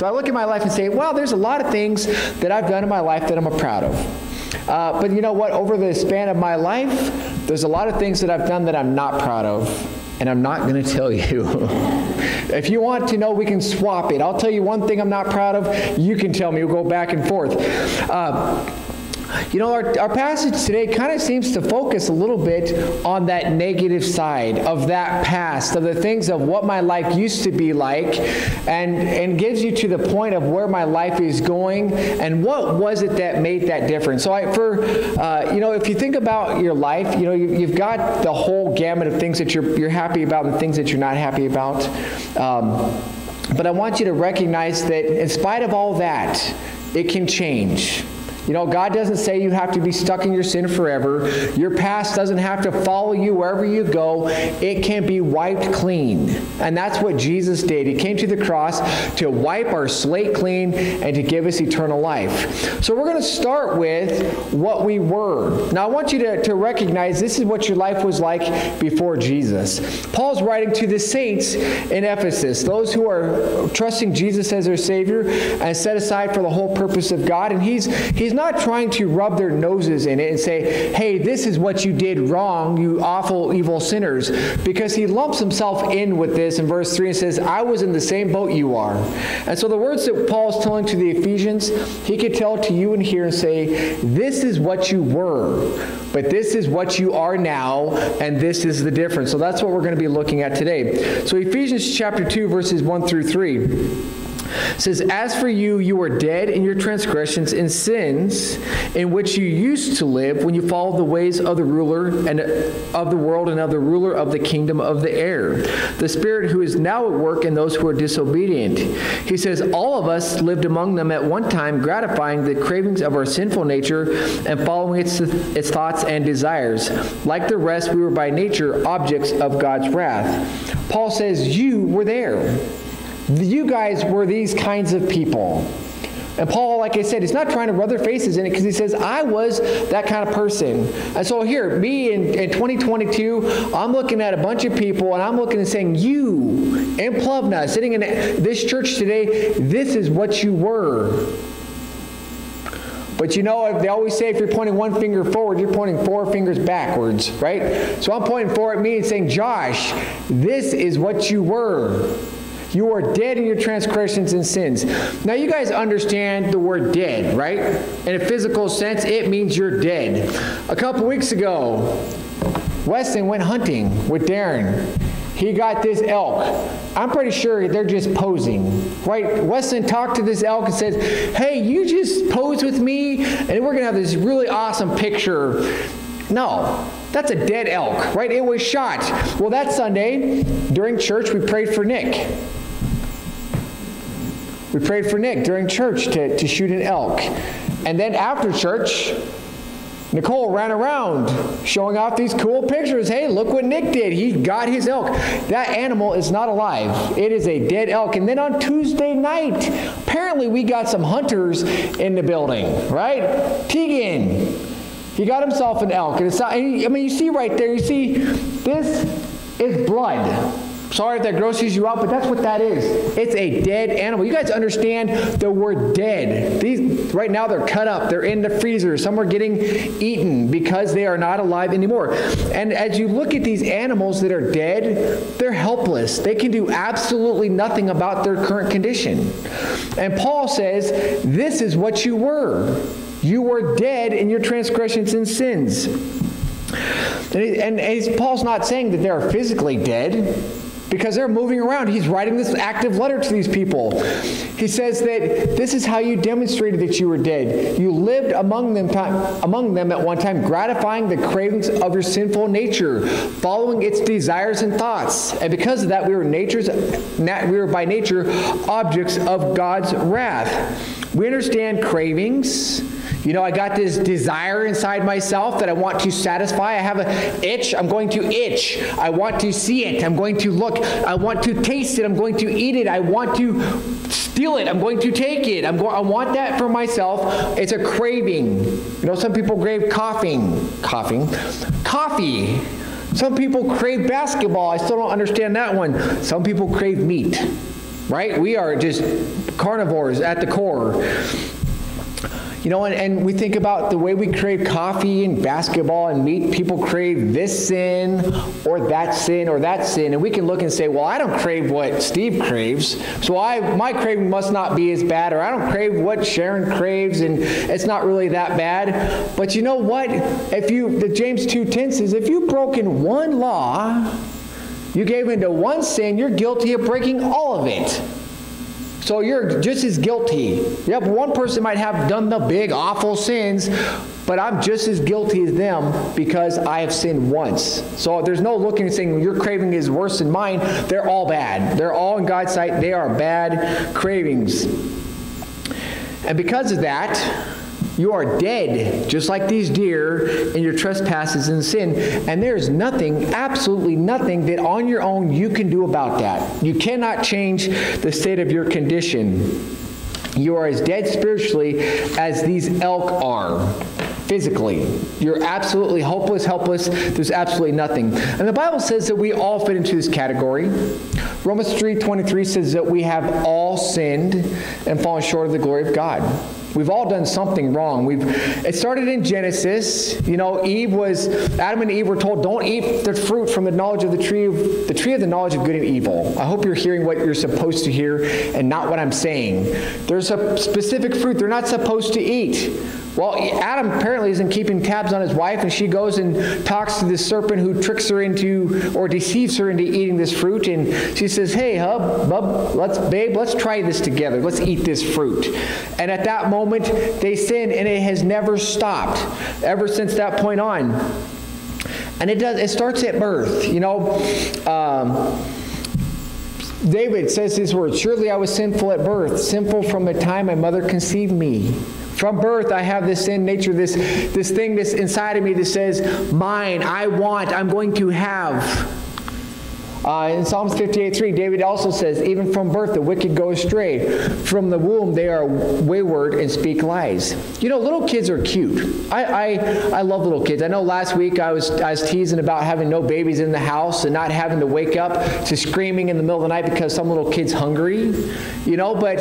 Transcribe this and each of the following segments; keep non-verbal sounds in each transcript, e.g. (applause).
So I look at my life and say, well, there's a lot of things that I've done in my life that I'm proud of. Uh, but you know what? Over the span of my life, there's a lot of things that I've done that I'm not proud of and I'm not going (laughs) to tell you. if you want to know, we can swap it. I'll tell you one thing I'm not proud of. You can tell me. We'll go back and forth. Uh, you know, our, our passage today kind of seems to focus a little bit on that negative side of that past, of the things of what my life used to be like, and, and gives you to the point of where my life is going and what was it that made that difference. So, I, for, uh, you know, if you think about your life, you know, you, you've got the whole gamut of things that you're, you're happy about and things that you're not happy about. Um, but I want you to recognize that in spite of all that, it can change. You know, God doesn't say you have to be stuck in your sin forever. Your past doesn't have to follow you wherever you go. It can be wiped clean. And that's what Jesus did. He came to the cross to wipe our slate clean and to give us eternal life. So we're going to start with what we were. Now, I want you to, to recognize this is what your life was like before Jesus. Paul's writing to the saints in Ephesus, those who are trusting Jesus as their Savior and set aside for the whole purpose of God. And he's, he's not trying to rub their noses in it and say, hey, this is what you did wrong, you awful, evil sinners, because he lumps himself in with this in verse 3 and says, I was in the same boat you are. And so the words that Paul is telling to the Ephesians, he could tell to you and here and say, this is what you were, but this is what you are now, and this is the difference. So that's what we're going to be looking at today. So Ephesians chapter 2, verses 1 through 3. Says, As for you, you are dead in your transgressions and sins in which you used to live when you followed the ways of the ruler and of the world and of the ruler of the kingdom of the air, the spirit who is now at work in those who are disobedient. He says, All of us lived among them at one time, gratifying the cravings of our sinful nature and following its, its thoughts and desires. Like the rest, we were by nature objects of God's wrath. Paul says, You were there. You guys were these kinds of people. And Paul, like I said, he's not trying to rub their faces in it because he says, I was that kind of person. And so here, me in, in 2022, I'm looking at a bunch of people and I'm looking and saying, You in Plevna, sitting in this church today, this is what you were. But you know, they always say if you're pointing one finger forward, you're pointing four fingers backwards, right? So I'm pointing four at me and saying, Josh, this is what you were. You are dead in your transgressions and sins. Now, you guys understand the word dead, right? In a physical sense, it means you're dead. A couple weeks ago, Weston went hunting with Darren. He got this elk. I'm pretty sure they're just posing, right? Weston talked to this elk and says, Hey, you just pose with me, and we're going to have this really awesome picture. No, that's a dead elk, right? It was shot. Well, that Sunday, during church, we prayed for Nick. We prayed for Nick during church to, to shoot an elk. And then after church, Nicole ran around showing off these cool pictures. Hey, look what Nick did. He got his elk. That animal is not alive. It is a dead elk. And then on Tuesday night, apparently we got some hunters in the building, right? Tegan, he got himself an elk. And it's not, I mean, you see right there, you see, this is blood. Sorry if that grosses you out, but that's what that is. It's a dead animal. You guys understand the word dead. These right now they're cut up, they're in the freezer. Some are getting eaten because they are not alive anymore. And as you look at these animals that are dead, they're helpless. They can do absolutely nothing about their current condition. And Paul says, This is what you were. You were dead in your transgressions and sins. And, and Paul's not saying that they are physically dead because they're moving around. He's writing this active letter to these people. He says that this is how you demonstrated that you were dead. You lived among them, among them at one time, gratifying the cravings of your sinful nature, following its desires and thoughts. And because of that, we were nature's, we were by nature objects of God's wrath. We understand cravings you know, I got this desire inside myself that I want to satisfy. I have an itch. I'm going to itch. I want to see it. I'm going to look. I want to taste it. I'm going to eat it. I want to steal it. I'm going to take it. I'm going. I want that for myself. It's a craving. You know, some people crave coughing, coughing, coffee. Some people crave basketball. I still don't understand that one. Some people crave meat. right? We are just carnivores at the core. You know, and, and we think about the way we crave coffee and basketball and meat. People crave this sin or that sin or that sin. And we can look and say, well, I don't crave what Steve craves. So I, my craving must not be as bad. Or I don't crave what Sharon craves and it's not really that bad. But you know what? If you, the James 2.10 says, if you've broken one law, you gave into one sin, you're guilty of breaking all of it. So you're just as guilty. Yep, one person might have done the big, awful sins, but I'm just as guilty as them because I have sinned once. So there's no looking and saying your craving is worse than mine. They're all bad. They're all in God's sight. They are bad cravings. And because of that, you are dead, just like these deer, in your trespasses and sin. And there is nothing, absolutely nothing, that on your own you can do about that. You cannot change the state of your condition. You are as dead spiritually as these elk are physically. You're absolutely hopeless, helpless. There's absolutely nothing. And the Bible says that we all fit into this category. Romans 3:23 says that we have all sinned and fallen short of the glory of God. We've all done something wrong. We've it started in Genesis. You know, Eve was Adam and Eve were told, "Don't eat the fruit from the knowledge of the tree of the tree of the knowledge of good and evil." I hope you're hearing what you're supposed to hear and not what I'm saying. There's a specific fruit they're not supposed to eat. Well, Adam apparently isn't keeping tabs on his wife, and she goes and talks to this serpent who tricks her into or deceives her into eating this fruit. And she says, "Hey, hub, bub, let's, babe, let's try this together. Let's eat this fruit." And at that moment, they sin, and it has never stopped ever since that point on. And it does. It starts at birth. You know. Um, David says these words Surely I was sinful at birth, sinful from the time my mother conceived me. From birth, I have this sin nature, this, this thing that's inside of me that says, mine, I want, I'm going to have. Uh, in Psalms 58:3, David also says, Even from birth the wicked go astray. From the womb they are wayward and speak lies. You know, little kids are cute. I, I, I love little kids. I know last week I was, I was teasing about having no babies in the house and not having to wake up to screaming in the middle of the night because some little kid's hungry. You know, but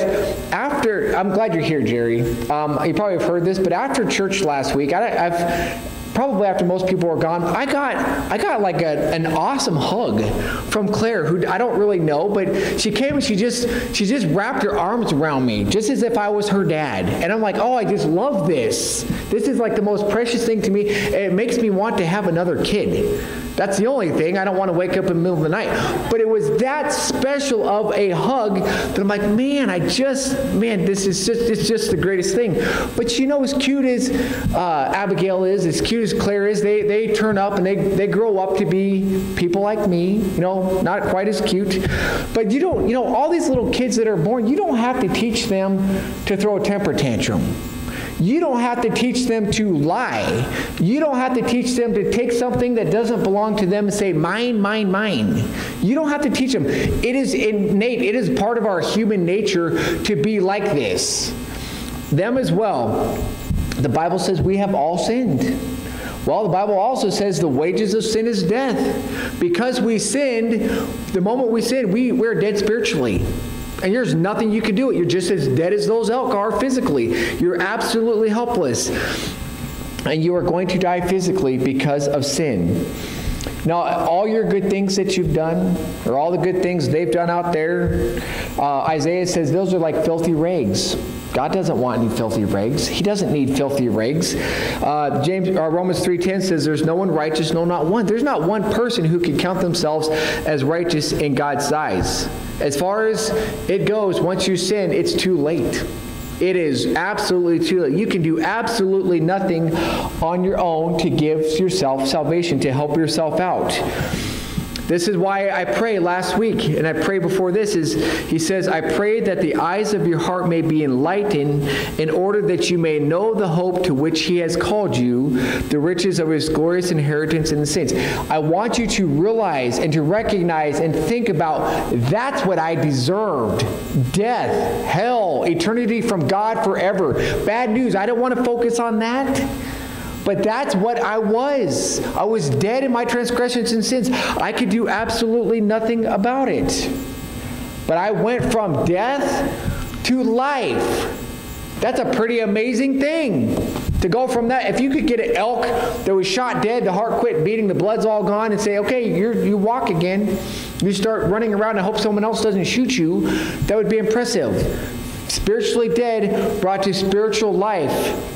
after, I'm glad you're here, Jerry. Um, you probably have heard this, but after church last week, I, I've probably after most people were gone, I got I got like a, an awesome hug from Claire, who I don't really know, but she came and she just she just wrapped her arms around me, just as if I was her dad. And I'm like, oh, I just love this. This is like the most precious thing to me. It makes me want to have another kid. That's the only thing. I don't want to wake up in the middle of the night. But it was that special of a hug that I'm like, man, I just, man, this is just, it's just the greatest thing. But you know, as cute as uh, Abigail is, as cute as Claire is, they, they turn up and they, they grow up to be people like me, you know, not quite as cute. But you don't, you know, all these little kids that are born, you don't have to teach them to throw a temper tantrum. You don't have to teach them to lie. You don't have to teach them to take something that doesn't belong to them and say, mine, mine, mine. You don't have to teach them. It is innate, it is part of our human nature to be like this. Them as well. The Bible says we have all sinned. Well, the Bible also says the wages of sin is death. Because we sinned, the moment we sin, we, we're dead spiritually. And there's nothing you can do. It. You're just as dead as those elk are physically. You're absolutely helpless. And you are going to die physically because of sin. Now, all your good things that you've done, or all the good things they've done out there, uh, Isaiah says those are like filthy rags. God doesn't want any filthy rags. He doesn't need filthy rags. Uh, James, uh, Romans 3.10 says there's no one righteous, no, not one. There's not one person who can count themselves as righteous in God's eyes. As far as it goes, once you sin, it's too late. It is absolutely too late. You can do absolutely nothing on your own to give yourself salvation, to help yourself out. This is why I pray last week, and I pray before this, is he says, I pray that the eyes of your heart may be enlightened in order that you may know the hope to which he has called you, the riches of his glorious inheritance in the saints. I want you to realize and to recognize and think about that's what I deserved. Death, hell, eternity from God forever. Bad news. I don't want to focus on that. But that's what I was. I was dead in my transgressions and sins. I could do absolutely nothing about it. but I went from death to life. That's a pretty amazing thing. To go from that, if you could get an elk that was shot dead, the heart quit beating, the blood's all gone, and say, okay, you you walk again, you start running around and hope someone else doesn't shoot you, that would be impressive. Spiritually dead, brought to spiritual life.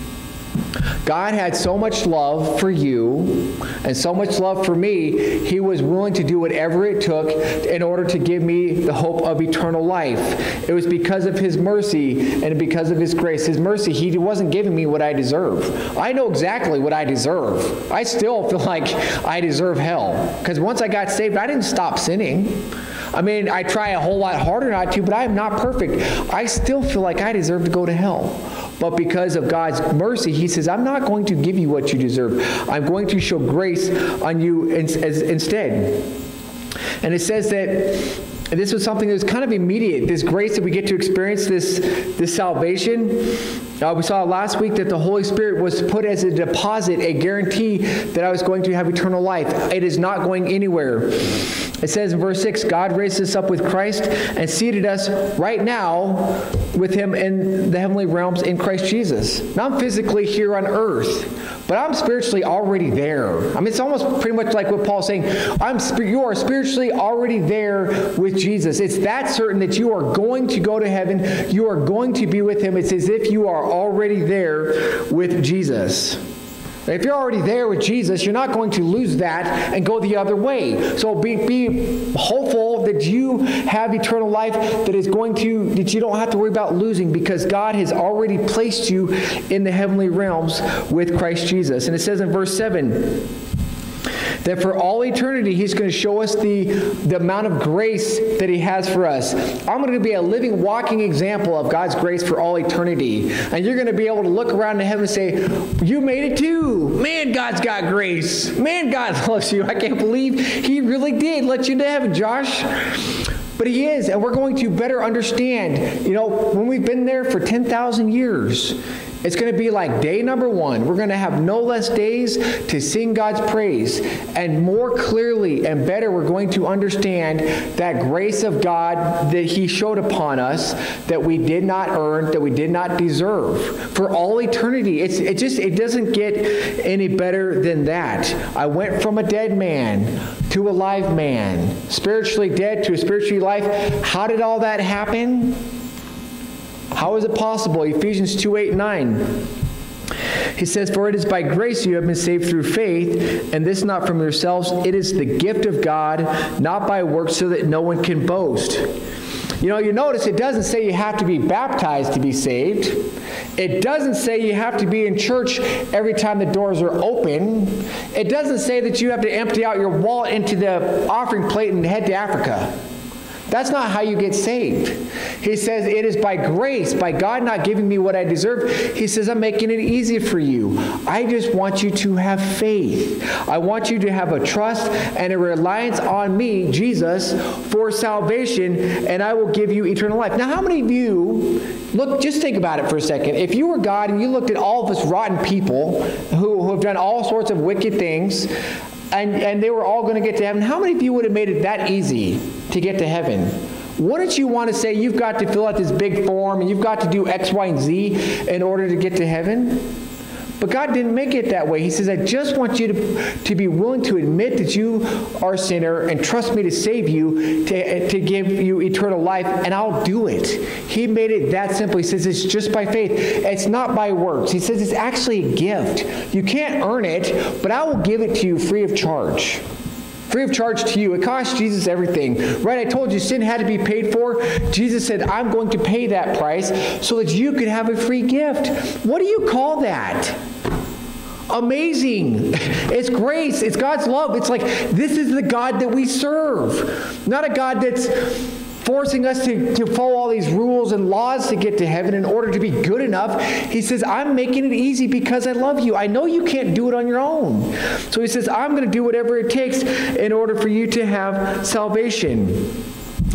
God had so much love for you and so much love for me, he was willing to do whatever it took in order to give me the hope of eternal life. It was because of his mercy and because of his grace. His mercy, he wasn't giving me what I deserve. I know exactly what I deserve. I still feel like I deserve hell because once I got saved, I didn't stop sinning. I mean, I try a whole lot harder not to, but I am not perfect. I still feel like I deserve to go to hell. But because of God's mercy, he says, I'm not going to give you what you deserve. I'm going to show grace on you instead. And it says that this was something that was kind of immediate. This grace that we get to experience, this, this salvation. Uh, we saw last week that the Holy Spirit was put as a deposit, a guarantee that I was going to have eternal life. It is not going anywhere. It says in verse 6 God raised us up with Christ and seated us right now with him in the heavenly realms in Christ Jesus. Now I'm physically here on earth, but I'm spiritually already there. I mean, it's almost pretty much like what Paul's saying. I'm you are spiritually already there with Jesus. It's that certain that you are going to go to heaven. You are going to be with him. It's as if you are already there with Jesus. If you're already there with Jesus, you're not going to lose that and go the other way. So be, be hopeful that you have eternal life that is going to, that you don't have to worry about losing because God has already placed you in the heavenly realms with Christ Jesus. And it says in verse 7, that for all eternity, He's going to show us the, the amount of grace that He has for us. I'm going to be a living, walking example of God's grace for all eternity. And you're going to be able to look around to heaven and say, You made it too. Man, God's got grace. Man, God (laughs) loves you. I can't believe He really did let you to heaven, Josh. But he is, and we're going to better understand. You know, when we've been there for 10,000 years, it's going to be like day number one. We're going to have no less days to sing God's praise. And more clearly and better, we're going to understand that grace of God that He showed upon us that we did not earn, that we did not deserve for all eternity. It's, it just, it doesn't get any better than that. I went from a dead man to a live man, spiritually dead to a spiritually life. How did all that happen? How is it possible? Ephesians 2 8 9. He says, For it is by grace you have been saved through faith, and this not from yourselves. It is the gift of God, not by works, so that no one can boast. You know, you notice it doesn't say you have to be baptized to be saved. It doesn't say you have to be in church every time the doors are open. It doesn't say that you have to empty out your wallet into the offering plate and head to Africa. That's not how you get saved. He says, It is by grace, by God not giving me what I deserve. He says, I'm making it easy for you. I just want you to have faith. I want you to have a trust and a reliance on me, Jesus, for salvation, and I will give you eternal life. Now, how many of you, look, just think about it for a second. If you were God and you looked at all of us rotten people who, who have done all sorts of wicked things, and, and they were all going to get to heaven, how many of you would have made it that easy to get to heaven? Wouldn't you want to say you've got to fill out this big form and you've got to do X, Y, and Z in order to get to heaven? But God didn't make it that way. He says, I just want you to, to be willing to admit that you are a sinner and trust me to save you, to, to give you eternal life, and I'll do it. He made it that simple. He says it's just by faith. It's not by works. He says it's actually a gift. You can't earn it, but I will give it to you free of charge free of charge to you. It cost Jesus everything. Right? I told you sin had to be paid for. Jesus said, I'm going to pay that price so that you could have a free gift. What do you call that? Amazing. (laughs) It's grace. It's God's love. It's like this is the God that we serve. Not a God that's forcing us to, to follow all these rules and laws to get to heaven in order to be good enough. He says, I'm making it easy because I love you. I know you can't do it on your own. So he says, I'm going to do whatever it takes in order for you to have salvation.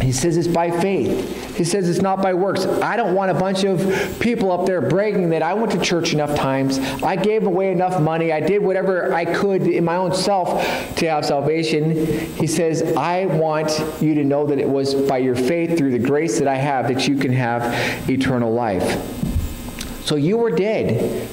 He says it's by faith. He says it's not by works. I don't want a bunch of people up there bragging that I went to church enough times, I gave away enough money, I did whatever I could in my own self to have salvation. He says, I want you to know that it was by your faith through the grace that I have that you can have eternal life. So you were dead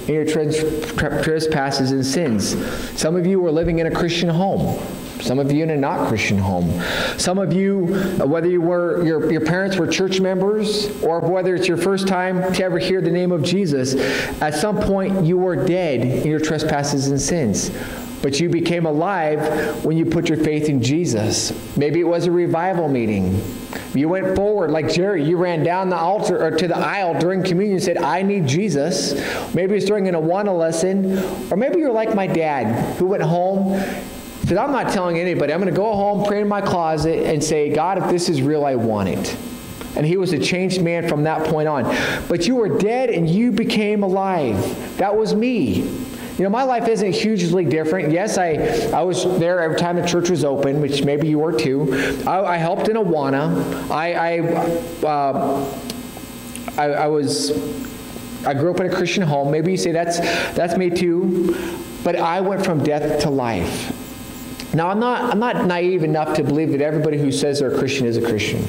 in your trespasses and sins. Some of you were living in a Christian home. Some of you in a not Christian home. Some of you, whether you were your, your parents were church members or whether it's your first time to ever hear the name of Jesus, at some point you were dead in your trespasses and sins. But you became alive when you put your faith in Jesus. Maybe it was a revival meeting. You went forward like Jerry. You ran down the altar or to the aisle during communion and said, I need Jesus. Maybe it's during an Awana lesson. Or maybe you're like my dad who went home said, I'm not telling anybody. I'm going to go home, pray in my closet, and say, God, if this is real, I want it. And he was a changed man from that point on. But you were dead and you became alive. That was me. You know, my life isn't hugely different. Yes, I, I was there every time the church was open, which maybe you were too. I, I helped in Awana. I, I, uh, I, I was, I grew up in a Christian home. Maybe you say that's, that's me too. But I went from death to life. Now, I'm not, I'm not naive enough to believe that everybody who says they're a Christian is a Christian.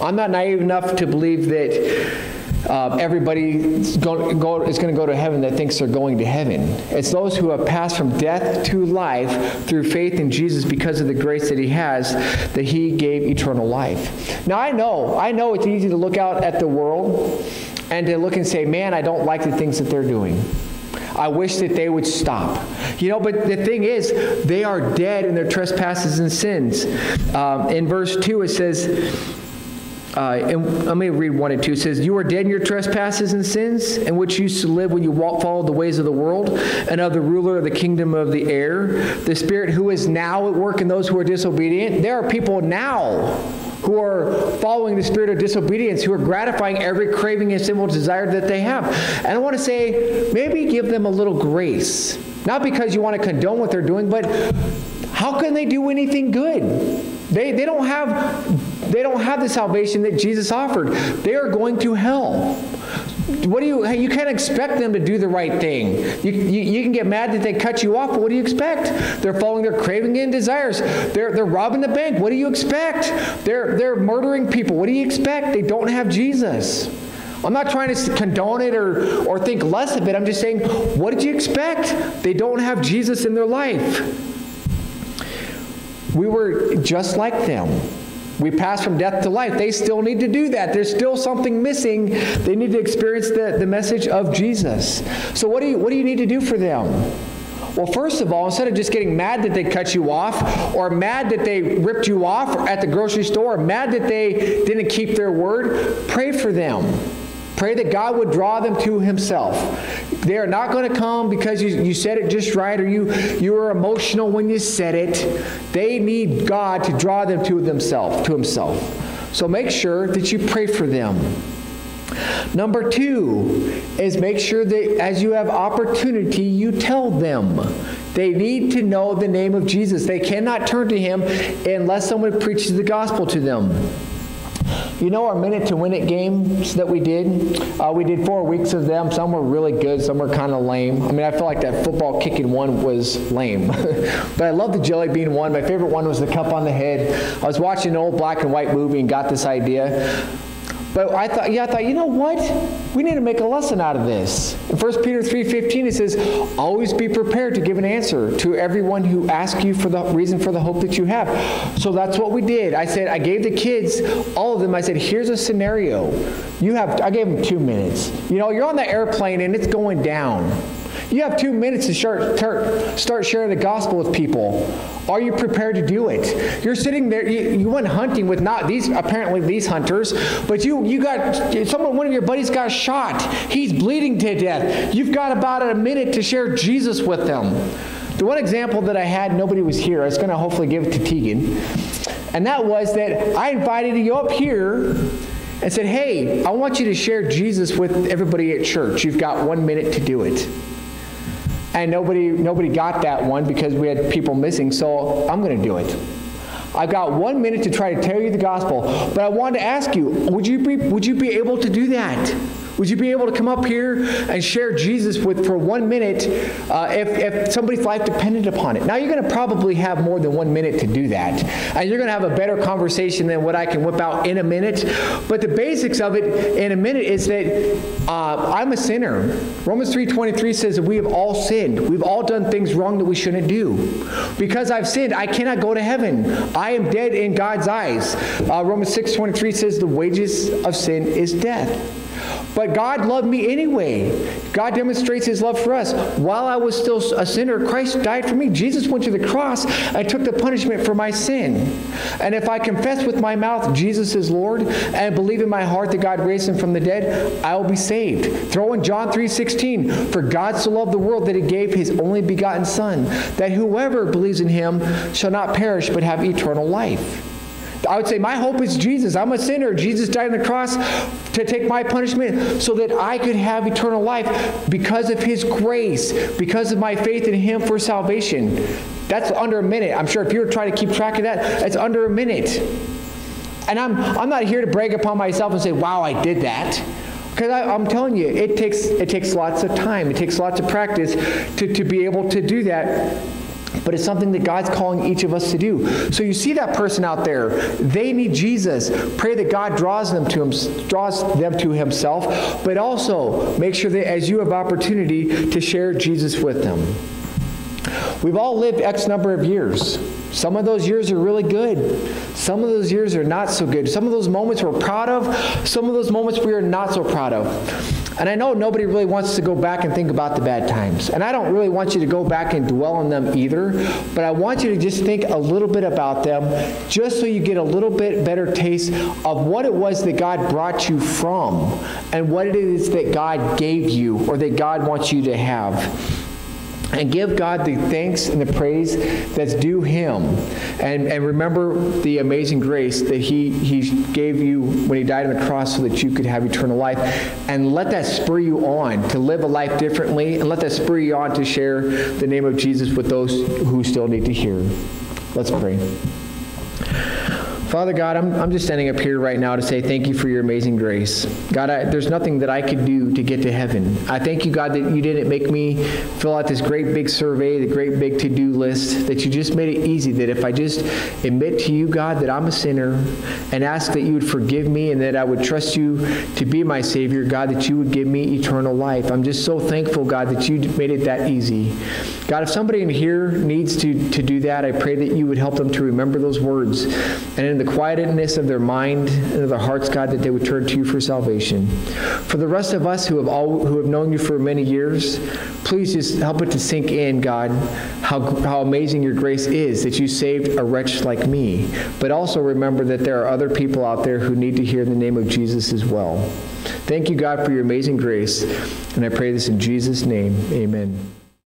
I'm not naive enough to believe that uh, everybody is going to go to heaven that thinks they're going to heaven. It's those who have passed from death to life through faith in Jesus because of the grace that He has, that He gave eternal life. Now, I know, I know it's easy to look out at the world and to look and say, man, I don't like the things that they're doing. I wish that they would stop. You know, but the thing is, they are dead in their trespasses and sins. Um, in verse 2, it says, uh, and let me read 1 and 2. It says, You are dead in your trespasses and sins, in which you used to live when you walk, followed the ways of the world, and of the ruler of the kingdom of the air, the Spirit who is now at work in those who are disobedient. There are people now who are following the spirit of disobedience, who are gratifying every craving and sinful desire that they have. And I want to say, maybe give them a little grace. Not because you want to condone what they're doing, but how can they do anything good? They, they don't have they don't have the salvation that Jesus offered. They are going to hell what do you you can't expect them to do the right thing. You, you, you, can get mad that they cut you off but what do you expect? They're following their craving and desires. They're, they're robbing the bank. What do you expect? They're, they're murdering people. What do you expect? They don't have jesus. I'm not trying to condone it or, or think less of it. I'm just saying what did you expect? They don't have jesus in their life. We were just like them we pass from death to life. They still need to do that. There's still something missing. They need to experience the, the message of Jesus. So, what do, you, what do you need to do for them? Well, first of all, instead of just getting mad that they cut you off, or mad that they ripped you off at the grocery store, or mad that they didn't keep their word, pray for them. Pray that God would draw them to himself. They are not going to come because you, you said it just right or you, you were emotional when you said it. They need God to draw them to themselves, to himself. So make sure that you pray for them. Number two is make sure that as you have opportunity, you tell them. They need to know the name of Jesus. They cannot turn to him unless someone preaches the gospel to them. You know our minute to win it games that we did? Uh, we did four weeks of them. Some were really good, some were kind of lame. I mean, I feel like that football kicking one was lame. (laughs) but I love the jelly bean one. My favorite one was the cup on the head. I was watching an old black and white movie and got this idea. But I thought, yeah, I thought, you know what? We need to make a lesson out of this. In 1 Peter 3.15, it says, always be prepared to give an answer to everyone who asks you for the reason for the hope that you have. So that's what we did. I said, I gave the kids, all of them, I said, here's a scenario. You have, I gave them two minutes. You know, you're on the airplane and it's going down. You have two minutes to start, start, sharing the gospel with people. Are you prepared to do it? You're sitting there, you, you, went hunting with not these, apparently these hunters, but you, you got, someone, one of your buddies got shot. He's bleeding to death. You've got about a minute to share Jesus with them. The one example that I had, nobody was here. I was going to hopefully give it to Tegan. And that was that I invited you up here and said, Hey, I want you to share Jesus with everybody at church. You've got one minute to do it. And nobody, nobody got that one because we had people missing, so I'm going to do it. I've got one minute to try to tell you the gospel, but I wanted to ask you, would you be, would you be able to do that? Would you be able to come up here and share Jesus with for one minute uh, if, if somebody's life depended upon it? Now, you're going to probably have more than one minute to do that. And you're going to have a better conversation than what I can whip out in a minute. But the basics of it in a minute is that uh, I'm a sinner. Romans 3.23 says that we have all sinned. We've all done things wrong that we shouldn't do. Because I've sinned, I cannot go to heaven. I am dead in God's eyes. Uh, Romans 6.23 says the wages of sin is death. But God loved me anyway. God demonstrates his love for us. While I was still a sinner, Christ died for me. Jesus went to the cross and took the punishment for my sin. And if I confess with my mouth Jesus is Lord and believe in my heart that God raised him from the dead, I will be saved. Throw in John 3:16, for God so loved the world that he gave his only begotten son, that whoever believes in him shall not perish but have eternal life. I would say my hope is Jesus. I'm a sinner. Jesus died on the cross to take my punishment so that I could have eternal life because of his grace, because of my faith in him for salvation. That's under a minute. I'm sure if you were trying to keep track of that, it's under a minute. And I'm, I'm not here to brag upon myself and say, wow, I did that. Because I'm telling you, it takes, it takes lots of time. It takes lots of practice to, to be able to do that but it's something that God's calling each of us to do. So you see that person out there, they need Jesus. Pray that God draws them to him, draws them to himself, but also make sure that as you have opportunity to share Jesus with them. We've all lived X number of years. Some of those years are really good. Some of those years are not so good. Some of those moments we're proud of, some of those moments we are not so proud of. And I know nobody really wants to go back and think about the bad times. And I don't really want you to go back and dwell on them either. But I want you to just think a little bit about them just so you get a little bit better taste of what it was that God brought you from and what it is that God gave you or that God wants you to have and give God the thanks and the praise that's due him. And, and remember the amazing grace that he, he gave you when he died on the cross so that you could have eternal life. And let that spur you on to live a life differently and let that spur you on to share the name of Jesus with those who still need to hear. Let's pray. Father God, I'm, I'm just standing up here right now to say thank you for your amazing grace. God, I, there's nothing that I could do to get to heaven. I thank you, God, that you didn't make me fill out this great big survey, the great big to do list, that you just made it easy, that if I just admit to you, God, that I'm a sinner and ask that you would forgive me and that I would trust you to be my Savior, God, that you would give me eternal life. I'm just so thankful, God, that you made it that easy. God, if somebody in here needs to, to do that, I pray that you would help them to remember those words. And in the quietness of their mind and of their hearts, God, that they would turn to you for salvation. For the rest of us who have all who have known you for many years, please just help it to sink in, God, how, how amazing your grace is that you saved a wretch like me. But also remember that there are other people out there who need to hear the name of Jesus as well. Thank you, God, for your amazing grace. And I pray this in Jesus' name. Amen.